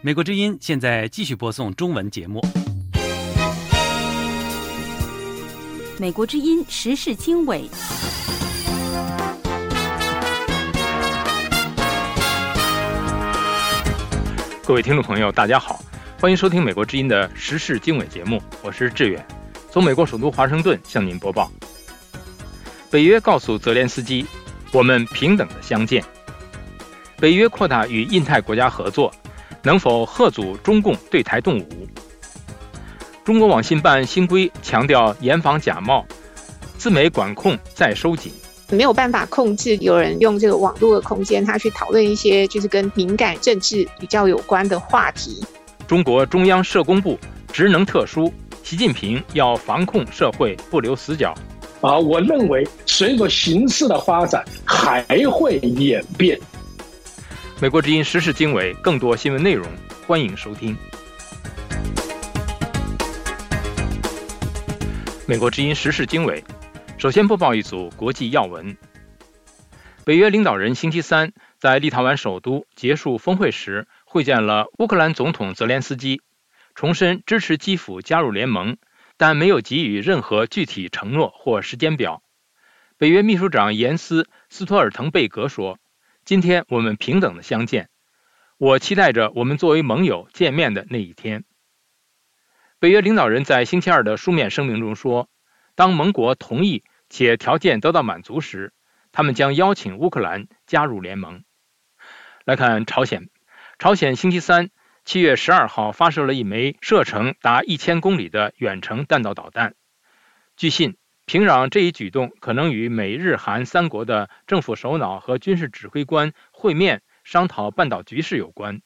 美国之音现在继续播送中文节目。美国之音时事经纬。各位听众朋友，大家好，欢迎收听美国之音的时事经纬节目，我是志远，从美国首都华盛顿向您播报。北约告诉泽连斯基，我们平等的相见。北约扩大与印太国家合作。能否贺阻中共对台动武？中国网信办新规强调严防假冒，自媒管控再收紧，没有办法控制有人用这个网络的空间，他去讨论一些就是跟敏感政治比较有关的话题。中国中央社工部职能特殊，习近平要防控社会不留死角。啊，我认为随着形势的发展还会演变。美国之音时事经纬，更多新闻内容，欢迎收听。美国之音时事经纬，首先播报一组国际要闻。北约领导人星期三在立陶宛首都结束峰会时，会见了乌克兰总统泽连斯基，重申支持基辅加入联盟，但没有给予任何具体承诺或时间表。北约秘书长严斯·斯托尔滕贝格说。今天我们平等的相见，我期待着我们作为盟友见面的那一天。北约领导人在星期二的书面声明中说，当盟国同意且条件得到满足时，他们将邀请乌克兰加入联盟。来看朝鲜，朝鲜星期三七月十二号发射了一枚射程达一千公里的远程弹道导弹。据信。平壤这一举动可能与美日韩三国的政府首脑和军事指挥官会面商讨半岛局势有关。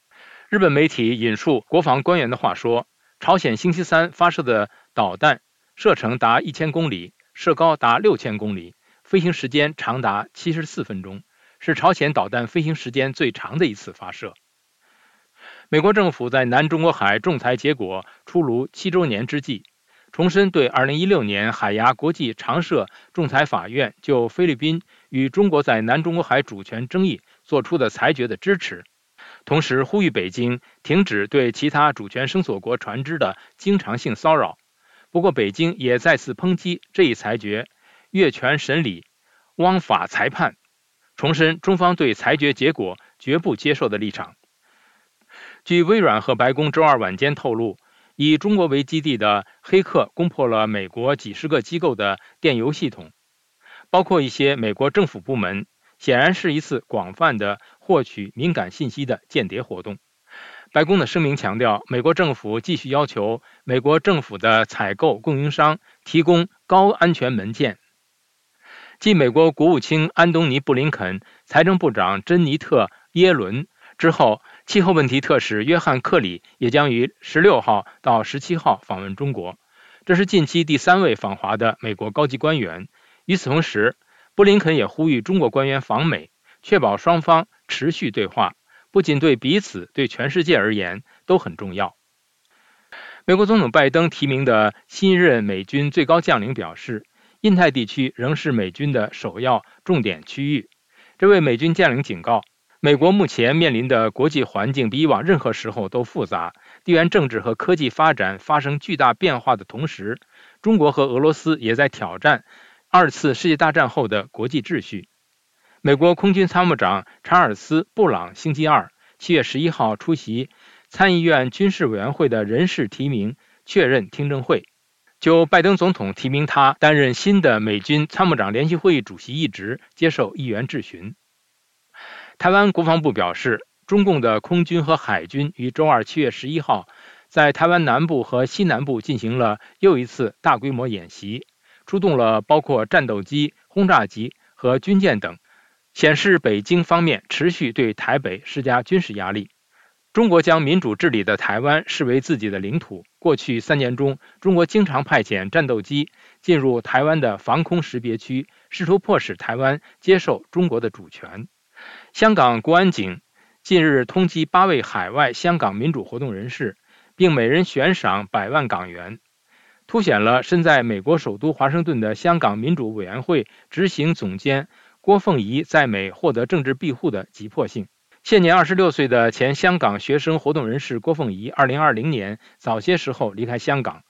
日本媒体引述国防官员的话说，朝鲜星期三发射的导弹射程达一千公里，射高达六千公里，飞行时间长达七十四分钟，是朝鲜导弹飞行时间最长的一次发射。美国政府在南中国海仲裁结果出炉七周年之际。重申对2016年海牙国际常设仲裁法院就菲律宾与中国在南中国海主权争议作出的裁决的支持，同时呼吁北京停止对其他主权声索国船只的经常性骚扰。不过，北京也再次抨击这一裁决越权审理、枉法裁判，重申中方对裁决结果绝不接受的立场。据微软和白宫周二晚间透露。以中国为基地的黑客攻破了美国几十个机构的电邮系统，包括一些美国政府部门，显然是一次广泛的获取敏感信息的间谍活动。白宫的声明强调，美国政府继续要求美国政府的采购供应商提供高安全门件。继美国国务卿安东尼·布林肯、财政部长珍妮特·耶伦之后。气候问题特使约翰·克里也将于十六号到十七号访问中国，这是近期第三位访华的美国高级官员。与此同时，布林肯也呼吁中国官员访美，确保双方持续对话，不仅对彼此，对全世界而言都很重要。美国总统拜登提名的新任美军最高将领表示，印太地区仍是美军的首要重点区域。这位美军将领警告。美国目前面临的国际环境比以往任何时候都复杂，地缘政治和科技发展发生巨大变化的同时，中国和俄罗斯也在挑战二次世界大战后的国际秩序。美国空军参谋长查尔斯·布朗星期二七月十一号出席参议院军事委员会的人事提名确认听证会，就拜登总统提名他担任新的美军参谋长联席会议主席一职接受议员质询。台湾国防部表示，中共的空军和海军于周二七月十一号在台湾南部和西南部进行了又一次大规模演习，出动了包括战斗机、轰炸机和军舰等，显示北京方面持续对台北施加军事压力。中国将民主治理的台湾视为自己的领土。过去三年中，中国经常派遣战斗机进入台湾的防空识别区，试图迫使台湾接受中国的主权。香港国安警近日通缉八位海外香港民主活动人士，并每人悬赏百万港元，凸显了身在美国首都华盛顿的香港民主委员会执行总监郭凤仪在美获得政治庇护的急迫性。现年二十六岁的前香港学生活动人士郭凤仪，二零二零年早些时候离开香港，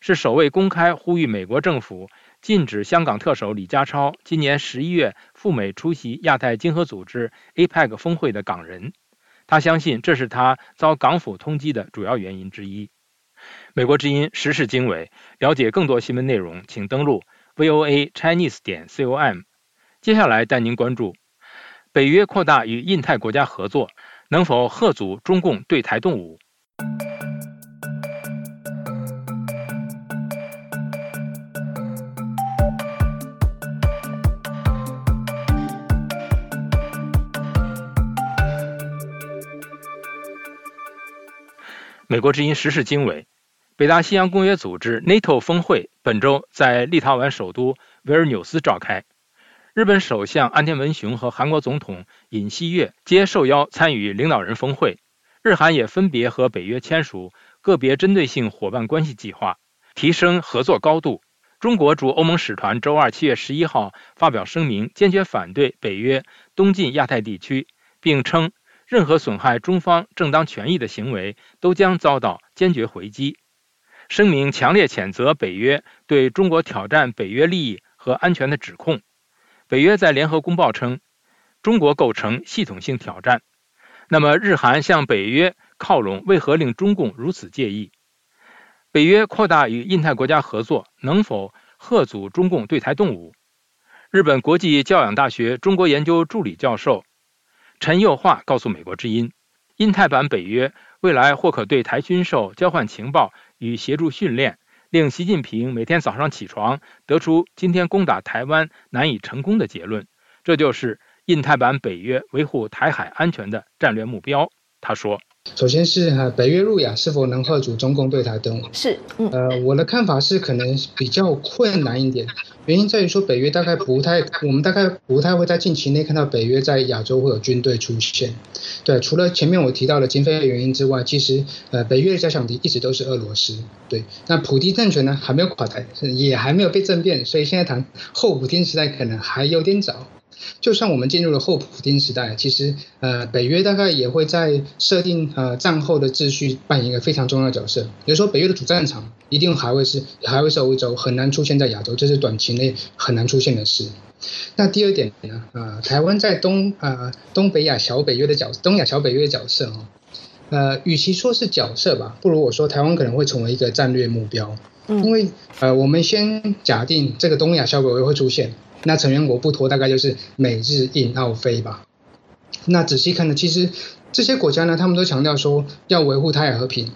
是首位公开呼吁美国政府禁止香港特首李家超今年十一月赴美出席亚太经合组织 APEC 峰会的港人。他相信这是他遭港府通缉的主要原因之一。美国之音时事经纬，了解更多新闻内容，请登录 VOA Chinese 点 com。接下来带您关注。北约扩大与印太国家合作，能否遏阻中共对台动武？美国之音时事经纬，北大西洋公约组织 （NATO） 峰会本周在立陶宛首都维尔纽斯召开。日本首相安田文雄和韩国总统尹锡悦皆受邀参与领导人峰会。日韩也分别和北约签署个别针对性伙伴关系计划，提升合作高度。中国驻欧盟使团周二七月十一号发表声明，坚决反对北约东进亚太地区，并称任何损害中方正当权益的行为都将遭到坚决回击。声明强烈谴责北约对中国挑战北约利益和安全的指控。北约在联合公报称，中国构成系统性挑战。那么，日韩向北约靠拢，为何令中共如此介意？北约扩大与印太国家合作，能否遏阻中共对台动武？日本国际教养大学中国研究助理教授陈佑化告诉美国之音，印太版北约未来或可对台军售、交换情报与协助训练。令习近平每天早上起床得出今天攻打台湾难以成功的结论，这就是印太版北约维护台海安全的战略目标。他说。首先是哈北约入亚是否能贺阻中共对台登陆？是，嗯呃，我的看法是可能比较困难一点，原因在于说北约大概不太，我们大概不太会在近期内看到北约在亚洲会有军队出现。对，除了前面我提到的经费的原因之外，其实呃北约的假想敌一直都是俄罗斯。对，那普京政权呢还没有垮台，也还没有被政变，所以现在谈后普京时代可能还有点早。就算我们进入了后普丁时代，其实呃，北约大概也会在设定呃战后的秩序扮演一个非常重要的角色。比如说，北约的主战场一定还会是还会是欧洲，很难出现在亚洲，这是短期内很难出现的事。那第二点呢，呃，台湾在东呃东北亚小北约的角东亚小北约的角色哦，呃，与其说是角色吧，不如我说台湾可能会成为一个战略目标。嗯，因为呃，我们先假定这个东亚小北约会出现。那成员国不脱大概就是美日印澳菲吧。那仔细看呢，其实这些国家呢，他们都强调说要维护台海和平，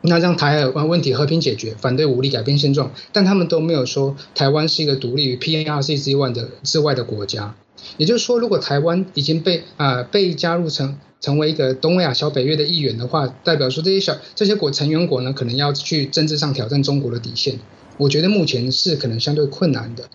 那让台海问题和平解决，反对武力改变现状。但他们都没有说台湾是一个独立于 PRC 之外的之外的国家。也就是说，如果台湾已经被啊被加入成成为一个东亚小北约的一员的话，代表说这些小这些国成员国呢，可能要去政治上挑战中国的底线。我觉得目前是可能相对困难的。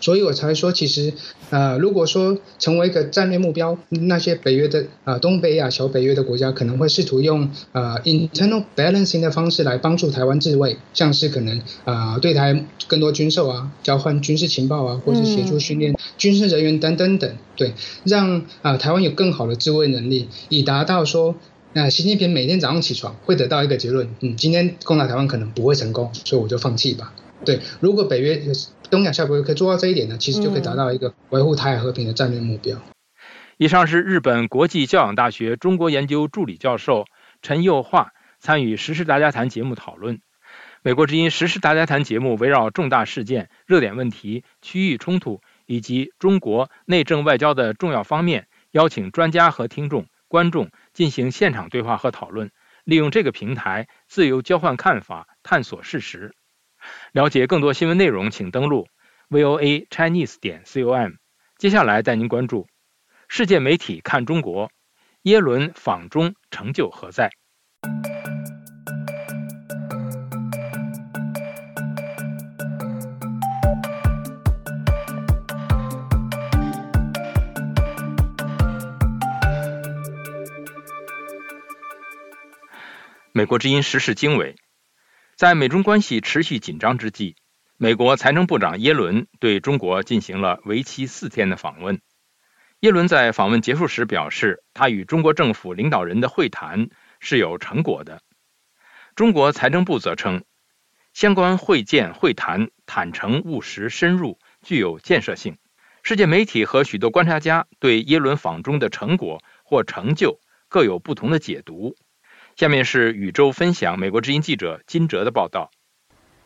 所以我才说，其实，呃，如果说成为一个战略目标，那些北约的啊东北亚小北约的国家可能会试图用呃 internal balancing 的方式来帮助台湾自卫，像是可能啊对台更多军售啊，交换军事情报啊，或是协助训练军事人员等等等，对，让啊台湾有更好的自卫能力，以达到说，那习近平每天早上起床会得到一个结论，嗯，今天攻打台湾可能不会成功，所以我就放弃吧。对，如果北约东亚下北约可以做到这一点呢，其实就可以达到一个维护台海和平的战略目标。以上是日本国际教养大学中国研究助理教授陈佑化参与时事大家谈节目讨论。美国之音时事大家谈节目围绕重大事件、热点问题、区域冲突以及中国内政外交的重要方面，邀请专家和听众、观众进行现场对话和讨论，利用这个平台自由交换看法，探索事实。了解更多新闻内容，请登录 voa chinese 点 com。接下来带您关注世界媒体看中国，耶伦访中成就何在？美国之音时事经纬。在美中关系持续紧张之际，美国财政部长耶伦对中国进行了为期四天的访问。耶伦在访问结束时表示，他与中国政府领导人的会谈是有成果的。中国财政部则称，相关会见会谈坦诚、务实、深入，具有建设性。世界媒体和许多观察家对耶伦访中的成果或成就各有不同的解读。下面是宇宙分享美国之音记者金哲的报道。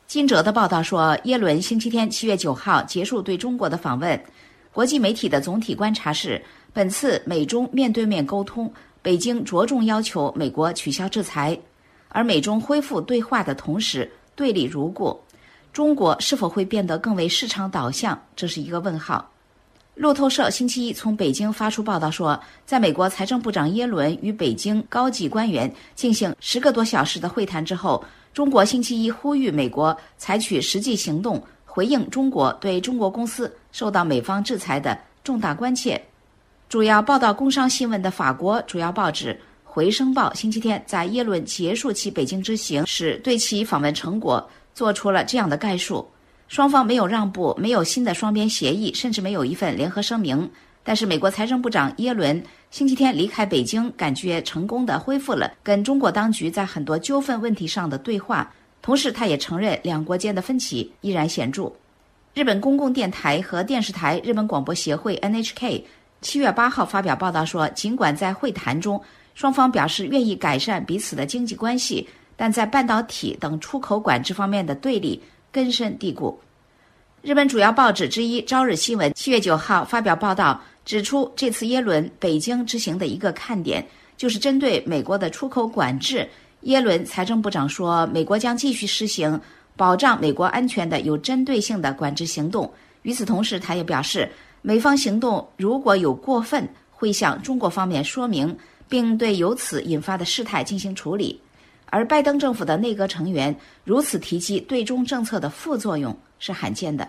金哲的报道说，耶伦星期天七月九号结束对中国的访问。国际媒体的总体观察是，本次美中面对面沟通，北京着重要求美国取消制裁。而美中恢复对话的同时，对立如故，中国是否会变得更为市场导向，这是一个问号。路透社星期一从北京发出报道说，在美国财政部长耶伦与北京高级官员进行十个多小时的会谈之后，中国星期一呼吁美国采取实际行动回应中国对中国公司受到美方制裁的重大关切。主要报道工商新闻的法国主要报纸。《回声报》星期天在耶伦结束其北京之行时，对其访问成果做出了这样的概述：双方没有让步，没有新的双边协议，甚至没有一份联合声明。但是，美国财政部长耶伦星期天离开北京，感觉成功的恢复了跟中国当局在很多纠纷问题上的对话。同时，他也承认两国间的分歧依然显著。日本公共电台和电视台日本广播协会 （NHK） 七月八号发表报道说，尽管在会谈中，双方表示愿意改善彼此的经济关系，但在半导体等出口管制方面的对立根深蒂固。日本主要报纸之一《朝日新闻》七月九号发表报道，指出这次耶伦北京之行的一个看点就是针对美国的出口管制。耶伦财政部长说，美国将继续实行保障美国安全的有针对性的管制行动。与此同时，他也表示，美方行动如果有过分，会向中国方面说明。并对由此引发的事态进行处理，而拜登政府的内阁成员如此提及对中政策的副作用是罕见的。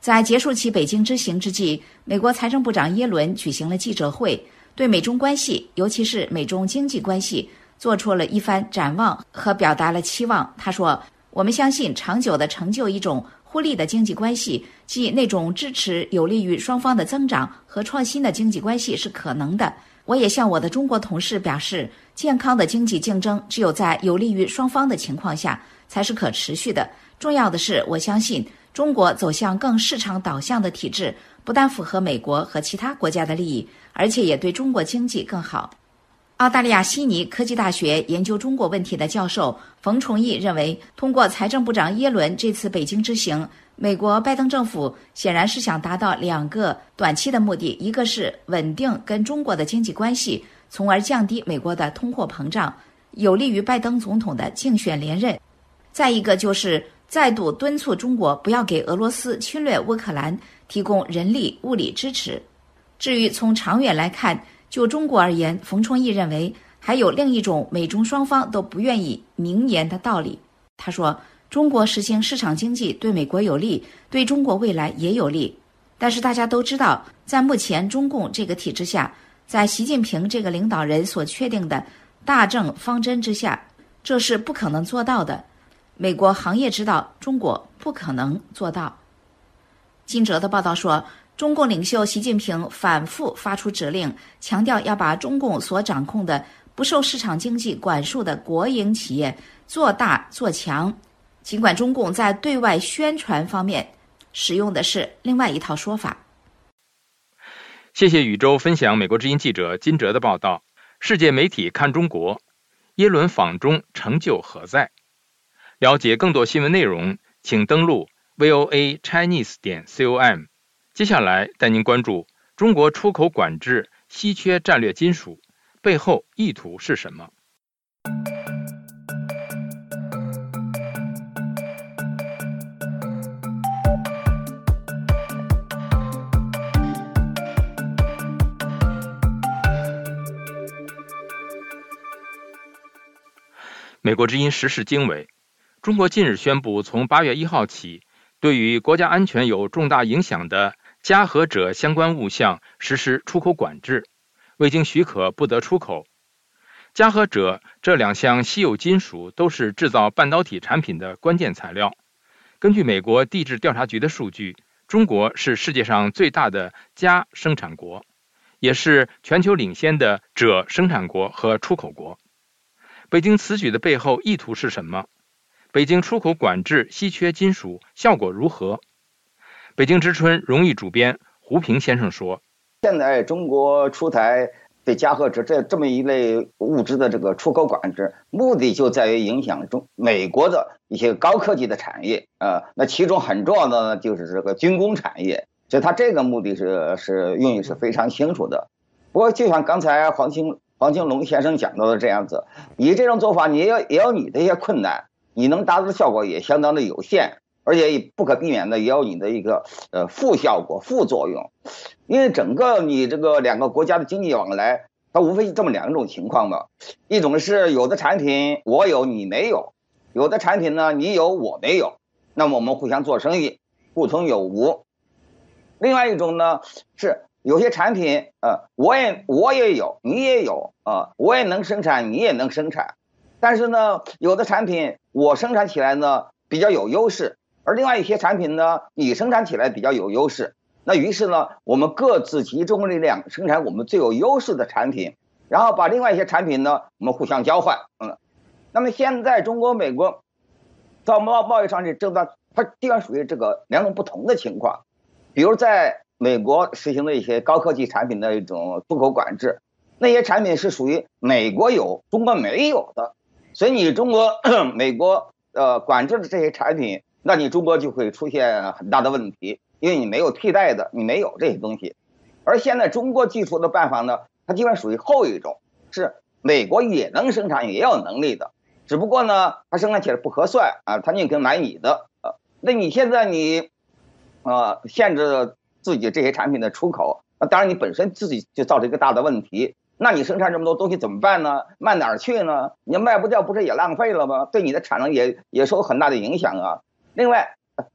在结束其北京之行之际，美国财政部长耶伦举行了记者会，对美中关系，尤其是美中经济关系，做出了一番展望和表达了期望。他说：“我们相信，长久的成就一种互利的经济关系，即那种支持有利于双方的增长和创新的经济关系是可能的。”我也向我的中国同事表示，健康的经济竞争只有在有利于双方的情况下才是可持续的。重要的是，我相信中国走向更市场导向的体制，不但符合美国和其他国家的利益，而且也对中国经济更好。澳大利亚悉尼科技大学研究中国问题的教授冯崇义认为，通过财政部长耶伦这次北京之行。美国拜登政府显然是想达到两个短期的目的：一个是稳定跟中国的经济关系，从而降低美国的通货膨胀，有利于拜登总统的竞选连任；再一个就是再度敦促中国不要给俄罗斯侵略乌克兰提供人力物力支持。至于从长远来看，就中国而言，冯春义认为还有另一种美中双方都不愿意明言的道理。他说。中国实行市场经济对美国有利，对中国未来也有利。但是大家都知道，在目前中共这个体制下，在习近平这个领导人所确定的大政方针之下，这是不可能做到的。美国行业知道，中国不可能做到。金哲的报道说，中共领袖习近平反复发出指令，强调要把中共所掌控的不受市场经济管束的国营企业做大做强。尽管中共在对外宣传方面使用的是另外一套说法。谢谢宇宙分享美国之音记者金哲的报道。世界媒体看中国，耶伦访中成就何在？了解更多新闻内容，请登录 voa chinese 点 com。接下来带您关注中国出口管制稀缺战略金属背后意图是什么？美国之音时事经纬：中国近日宣布，从八月一号起，对于国家安全有重大影响的镓和锗相关物项实施出口管制，未经许可不得出口。镓和锗这两项稀有金属都是制造半导体产品的关键材料。根据美国地质调查局的数据，中国是世界上最大的镓生产国。也是全球领先的锗生产国和出口国。北京此举的背后意图是什么？北京出口管制稀缺金属效果如何？北京之春荣誉主编胡平先生说：“现在中国出台对镓和锗这这么一类物质的这个出口管制，目的就在于影响中美国的一些高科技的产业啊。那其中很重要的呢，就是这个军工产业。所以它这个目的是是用意是非常清楚的。不过，就像刚才黄青黄青龙先生讲到的这样子，你这种做法，你也也有你的一些困难，你能达到的效果也相当的有限。”而且不可避免的也有你的一个呃副效果、副作用，因为整个你这个两个国家的经济往来，它无非是这么两种情况嘛。一种是有的产品我有你没有，有的产品呢你有我没有，那么我们互相做生意，互通有无。另外一种呢是有些产品呃我也我也有你也有啊，我也能生产你也能生产，但是呢有的产品我生产起来呢比较有优势。而另外一些产品呢，你生产起来比较有优势，那于是呢，我们各自集中力量生产我们最有优势的产品，然后把另外一些产品呢，我们互相交换。嗯，那么现在中国、美国在贸贸易上这正在，它基本属于这个两种不同的情况。比如在美国实行的一些高科技产品的一种出口管制，那些产品是属于美国有、中国没有的，所以你中国、美国呃管制的这些产品。那你中国就会出现很大的问题，因为你没有替代的，你没有这些东西。而现在中国技术的办法呢，它基本属于后一种，是美国也能生产，也有能力的，只不过呢，它生产起来不合算啊，它宁可买你的啊。那你现在你，啊，限制自己这些产品的出口，那当然你本身自己就造成一个大的问题。那你生产这么多东西怎么办呢？卖哪儿去呢？你卖不掉，不是也浪费了吗？对你的产能也也受很大的影响啊。另外，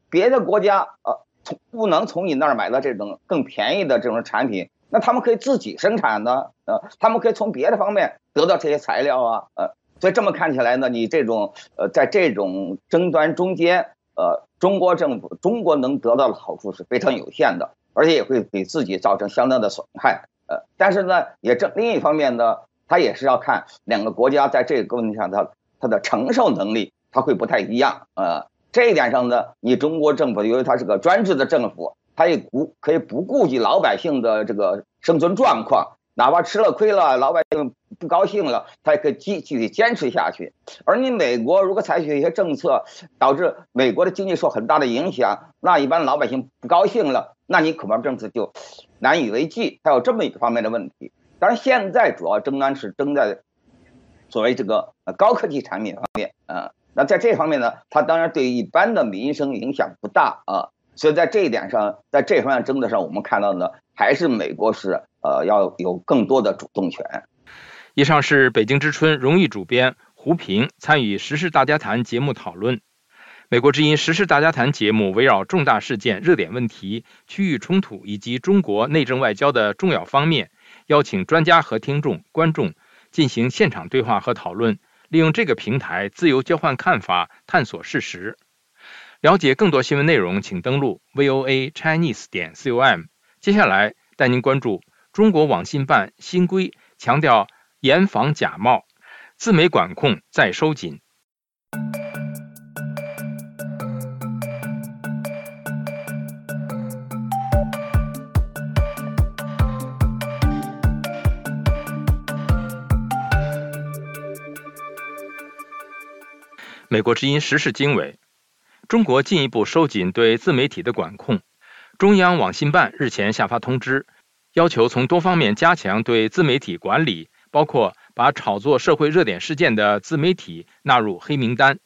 别的国家呃，从不能从你那儿买到这种更便宜的这种产品，那他们可以自己生产呢，呃，他们可以从别的方面得到这些材料啊，呃，所以这么看起来呢，你这种呃，在这种争端中间，呃，中国政府中国能得到的好处是非常有限的，而且也会给自己造成相当的损害，呃，但是呢，也正另一方面呢，它也是要看两个国家在这个问题上，它它的承受能力，它会不太一样，呃。这一点上呢，你中国政府由于它是个专制的政府，它也不可以不顾及老百姓的这个生存状况，哪怕吃了亏了，老百姓不高兴了，它也可以继继续坚持下去。而你美国如果采取一些政策，导致美国的经济受很大的影响，那一般老百姓不高兴了，那你恐怕政策就难以为继。还有这么一个方面的问题。当然，现在主要争端是争在所谓这个高科技产品方面，啊。那在这方面呢，它当然对一般的民生影响不大啊，所以在这一点上，在这方面争的上，我们看到呢，还是美国是呃要有更多的主动权。以上是北京之春荣誉主编胡平参与《时事大家谈》节目讨论。美国之音《时事大家谈》节目围绕重大事件、热点问题、区域冲突以及中国内政外交的重要方面，邀请专家和听众、观众进行现场对话和讨论。利用这个平台自由交换看法，探索事实。了解更多新闻内容，请登录 voa chinese 点 com。接下来带您关注中国网信办新规，强调严防假冒，自媒管控再收紧。美国之音时事经纬：中国进一步收紧对自媒体的管控。中央网信办日前下发通知，要求从多方面加强对自媒体管理，包括把炒作社会热点事件的自媒体纳入黑名单。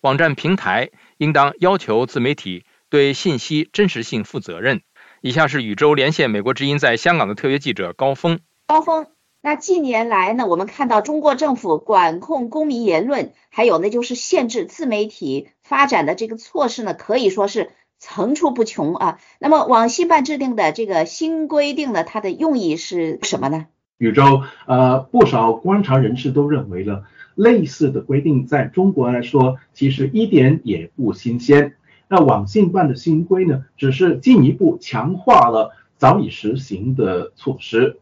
网站平台应当要求自媒体对信息真实性负责任。以下是宇宙连线美国之音在香港的特约记者高峰。高峰。那近年来呢，我们看到中国政府管控公民言论，还有呢就是限制自媒体发展的这个措施呢，可以说是层出不穷啊。那么网信办制定的这个新规定呢，它的用意是什么呢？宇宙，呃，不少观察人士都认为呢，类似的规定在中国来说其实一点也不新鲜。那网信办的新规呢，只是进一步强化了早已实行的措施。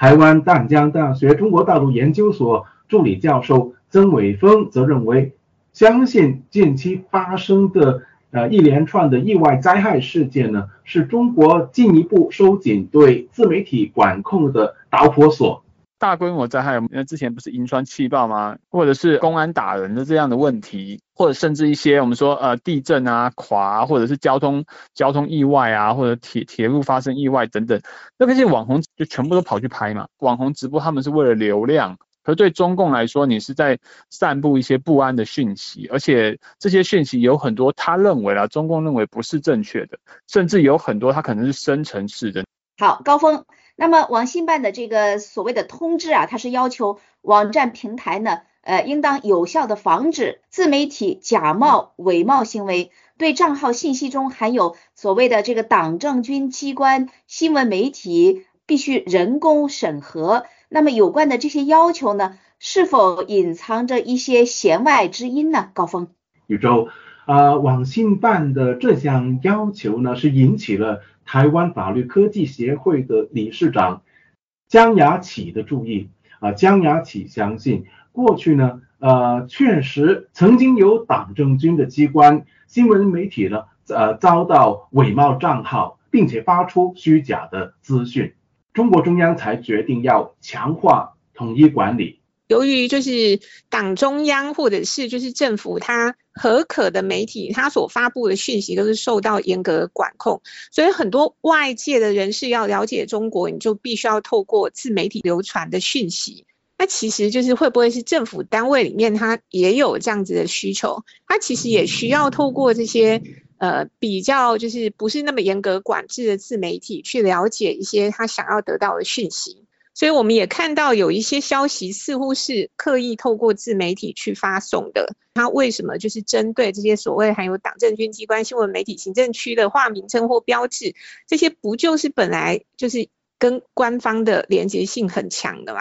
台湾淡江大学中国大陆研究所助理教授曾伟峰则认为，相信近期发生的呃一连串的意外灾害事件呢，是中国进一步收紧对自媒体管控的导火索。大规模灾害，那之前不是银川气爆吗？或者是公安打人的这样的问题，或者甚至一些我们说呃地震啊、垮，或者是交通交通意外啊，或者铁铁路发生意外等等，那些网红就全部都跑去拍嘛。网红直播他们是为了流量，可对中共来说，你是在散布一些不安的讯息，而且这些讯息有很多他认为啊，中共认为不是正确的，甚至有很多他可能是生成式的。好，高峰。那么网信办的这个所谓的通知啊，它是要求网站平台呢，呃，应当有效的防止自媒体假冒伪冒行为，对账号信息中含有所谓的这个党政军机关新闻媒体必须人工审核。那么有关的这些要求呢，是否隐藏着一些弦外之音呢？高峰，宇宙，啊，网信办的这项要求呢，是引起了。台湾法律科技协会的理事长江雅启的注意啊，江雅启相信过去呢，呃，确实曾经有党政军的机关新闻媒体呢，呃，遭到伪冒账号，并且发出虚假的资讯，中国中央才决定要强化统一管理。由于就是党中央或者是就是政府，它合可的媒体，它所发布的讯息都是受到严格管控，所以很多外界的人士要了解中国，你就必须要透过自媒体流传的讯息。那其实就是会不会是政府单位里面它也有这样子的需求？它其实也需要透过这些呃比较就是不是那么严格管制的自媒体去了解一些他想要得到的讯息。所以我们也看到有一些消息似乎是刻意透过自媒体去发送的。它为什么就是针对这些所谓含有党政军机关新闻媒体行政区的化名称或标志？这些不就是本来就是跟官方的连接性很强的吗？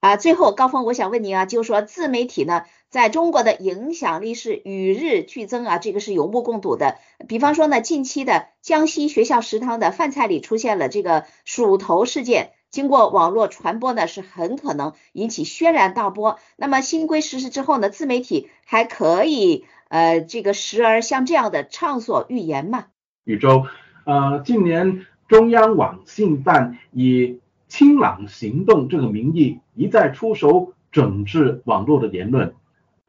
啊，最后高峰，我想问您啊，就是说自媒体呢，在中国的影响力是与日俱增啊，这个是有目共睹的。比方说呢，近期的江西学校食堂的饭菜里出现了这个鼠头事件。经过网络传播呢，是很可能引起轩然大波。那么新规实施之后呢，自媒体还可以呃这个时而像这样的畅所欲言吗？宇宙，呃，近年中央网信办以“清朗行动”这个名义一再出手整治网络的言论。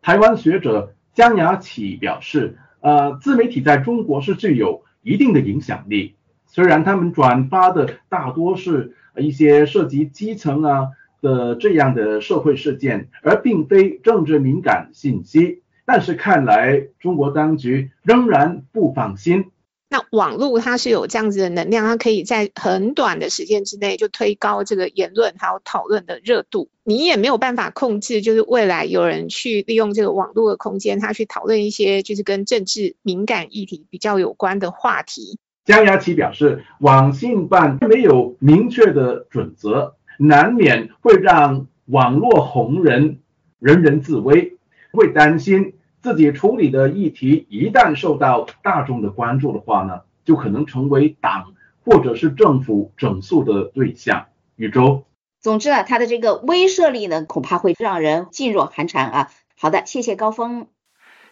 台湾学者江雅启表示，呃，自媒体在中国是具有一定的影响力，虽然他们转发的大多是。一些涉及基层啊的这样的社会事件，而并非政治敏感信息。但是看来中国当局仍然不放心。那网络它是有这样子的能量，它可以在很短的时间之内就推高这个言论还有讨论的热度。你也没有办法控制，就是未来有人去利用这个网络的空间，他去讨论一些就是跟政治敏感议题比较有关的话题。江雅琪表示，网信办没有明确的准则，难免会让网络红人人人自危，会担心自己处理的议题一旦受到大众的关注的话呢，就可能成为党或者是政府整肃的对象。宇宙，总之啊，他的这个威慑力呢，恐怕会让人噤若寒蝉啊。好的，谢谢高峰，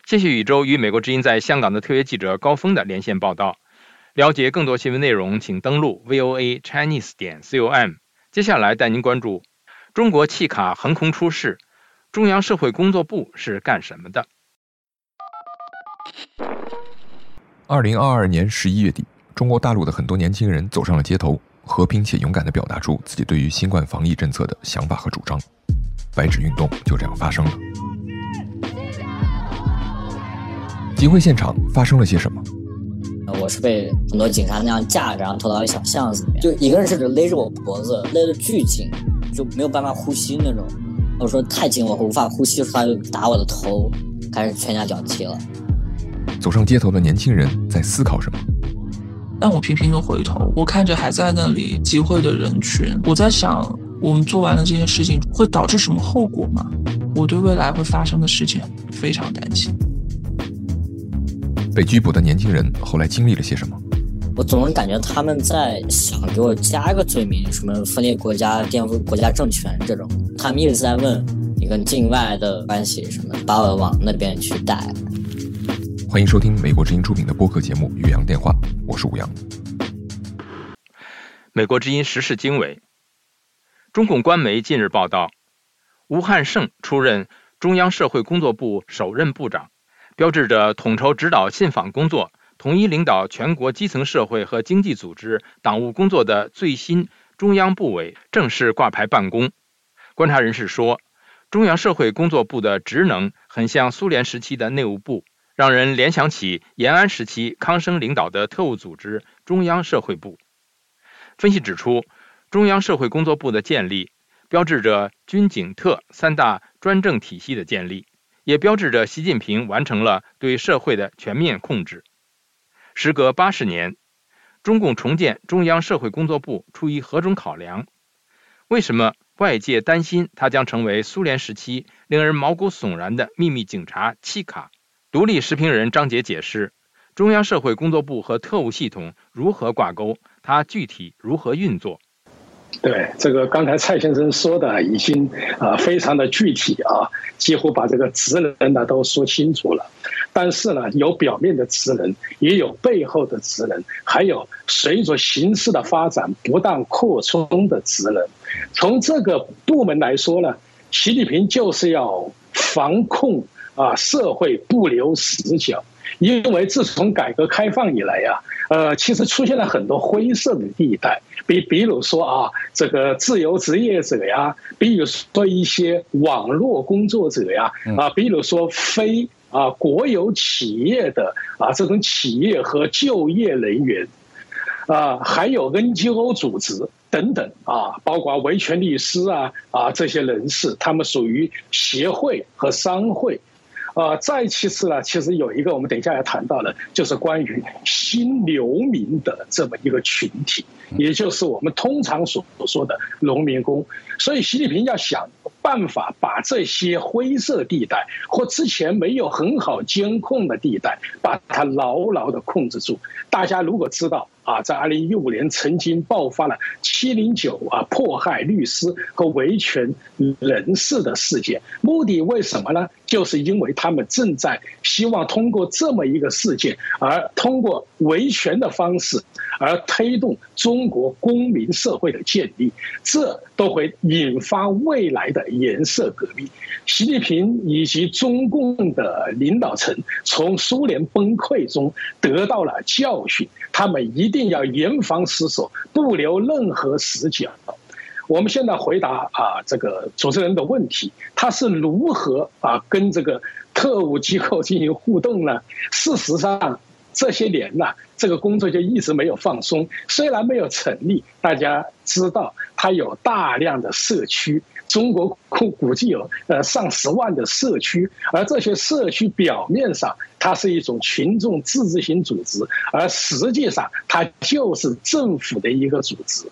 谢谢宇宙与美国之音在香港的特约记者高峰的连线报道。了解更多新闻内容，请登录 voa chinese 点 com。接下来带您关注中国气卡横空出世，中央社会工作部是干什么的？二零二二年十一月底，中国大陆的很多年轻人走上了街头，和平且勇敢地表达出自己对于新冠防疫政策的想法和主张。白纸运动就这样发生了。集会现场发生了些什么？我是被很多警察那样架着，然后拖到一小巷子里面，就一个人甚至勒着我脖子，勒得巨紧，就没有办法呼吸那种。我说太紧，我无法呼吸，他就打我的头，开始拳打脚踢了。走上街头的年轻人在思考什么？但我频频的回头，我看着还在那里集会的人群，我在想，我们做完了这件事情会导致什么后果吗？我对未来会发生的事情非常担心。被拘捕的年轻人后来经历了些什么？我总是感觉他们在想给我加一个罪名，什么分裂国家、颠覆国家政权这种。他们一直在问你跟境外的关系，什么把我往那边去带。欢迎收听美国之音出品的播客节目《岳阳电话》，我是吴阳。美国之音时事经纬。中共官媒近日报道，吴汉胜出任中央社会工作部首任部长，标志着统筹指导信访工作、统一领导全国基层社会和经济组织党务工作的最新中央部委正式挂牌办公。观察人士说，中央社会工作部的职能很像苏联时期的内务部，让人联想起延安时期康生领导的特务组织中央社会部。分析指出。中央社会工作部的建立，标志着军警特三大专政体系的建立，也标志着习近平完成了对社会的全面控制。时隔八十年，中共重建中央社会工作部出于何种考量？为什么外界担心它将成为苏联时期令人毛骨悚然的秘密警察契卡？独立时评人张杰解释：中央社会工作部和特务系统如何挂钩？它具体如何运作？对这个，刚才蔡先生说的已经啊非常的具体啊，几乎把这个职能呢都说清楚了。但是呢，有表面的职能，也有背后的职能，还有随着形势的发展不断扩充的职能。从这个部门来说呢，习近平就是要防控啊社会不留死角，因为自从改革开放以来呀。呃，其实出现了很多灰色的地带，比比如说啊，这个自由职业者呀，比如说一些网络工作者呀，啊，比如说非啊国有企业的啊这种企业和就业人员，啊，还有 NGO 组织等等啊，包括维权律师啊啊这些人士，他们属于协会和商会。啊，再其次呢，其实有一个我们等一下要谈到的，就是关于新流民的这么一个群体，也就是我们通常所说的农民工。所以习近平要想办法把这些灰色地带或之前没有很好监控的地带，把它牢牢的控制住。大家如果知道。啊，在二零一五年曾经爆发了七零九啊迫害律师和维权人士的事件，目的为什么呢？就是因为他们正在希望通过这么一个事件，而通过维权的方式，而推动中国公民社会的建立，这都会引发未来的颜色革命。习近平以及中共的领导层从苏联崩溃中得到了教训，他们一定。要严防死守，不留任何死角。我们现在回答啊，这个主持人的问题，他是如何啊跟这个特务机构进行互动呢？事实上，这些年呢，这个工作就一直没有放松。虽然没有成立，大家知道，它有大量的社区。中国估估计有呃上十万的社区，而这些社区表面上它是一种群众自治型组织，而实际上它就是政府的一个组织。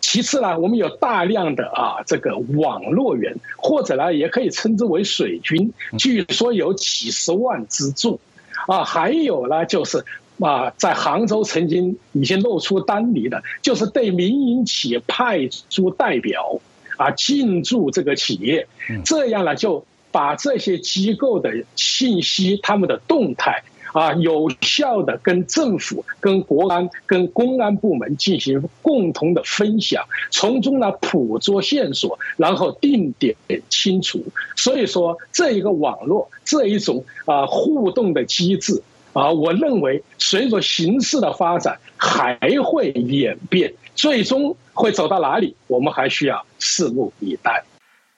其次呢，我们有大量的啊这个网络员，或者呢也可以称之为水军，据说有几十万之众，啊，还有呢就是啊在杭州曾经已经露出端倪的，就是对民营企业派出代表。啊，进驻这个企业，这样呢，就把这些机构的信息、他们的动态啊，有效的跟政府、跟国安、跟公安部门进行共同的分享，从中呢捕捉线索，然后定点清除。所以说，这一个网络这一种啊互动的机制啊，我认为随着形势的发展还会演变，最终。会走到哪里？我们还需要拭目以待。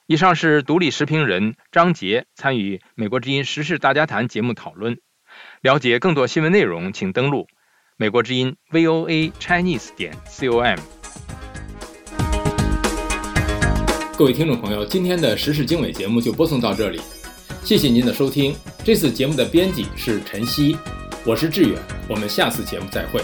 以上是独立时评人张杰参与《美国之音时事大家谈》节目讨论。了解更多新闻内容，请登录美国之音 VOA Chinese 点 com。各位听众朋友，今天的时事经纬节目就播送到这里，谢谢您的收听。这次节目的编辑是晨曦，我是志远，我们下次节目再会。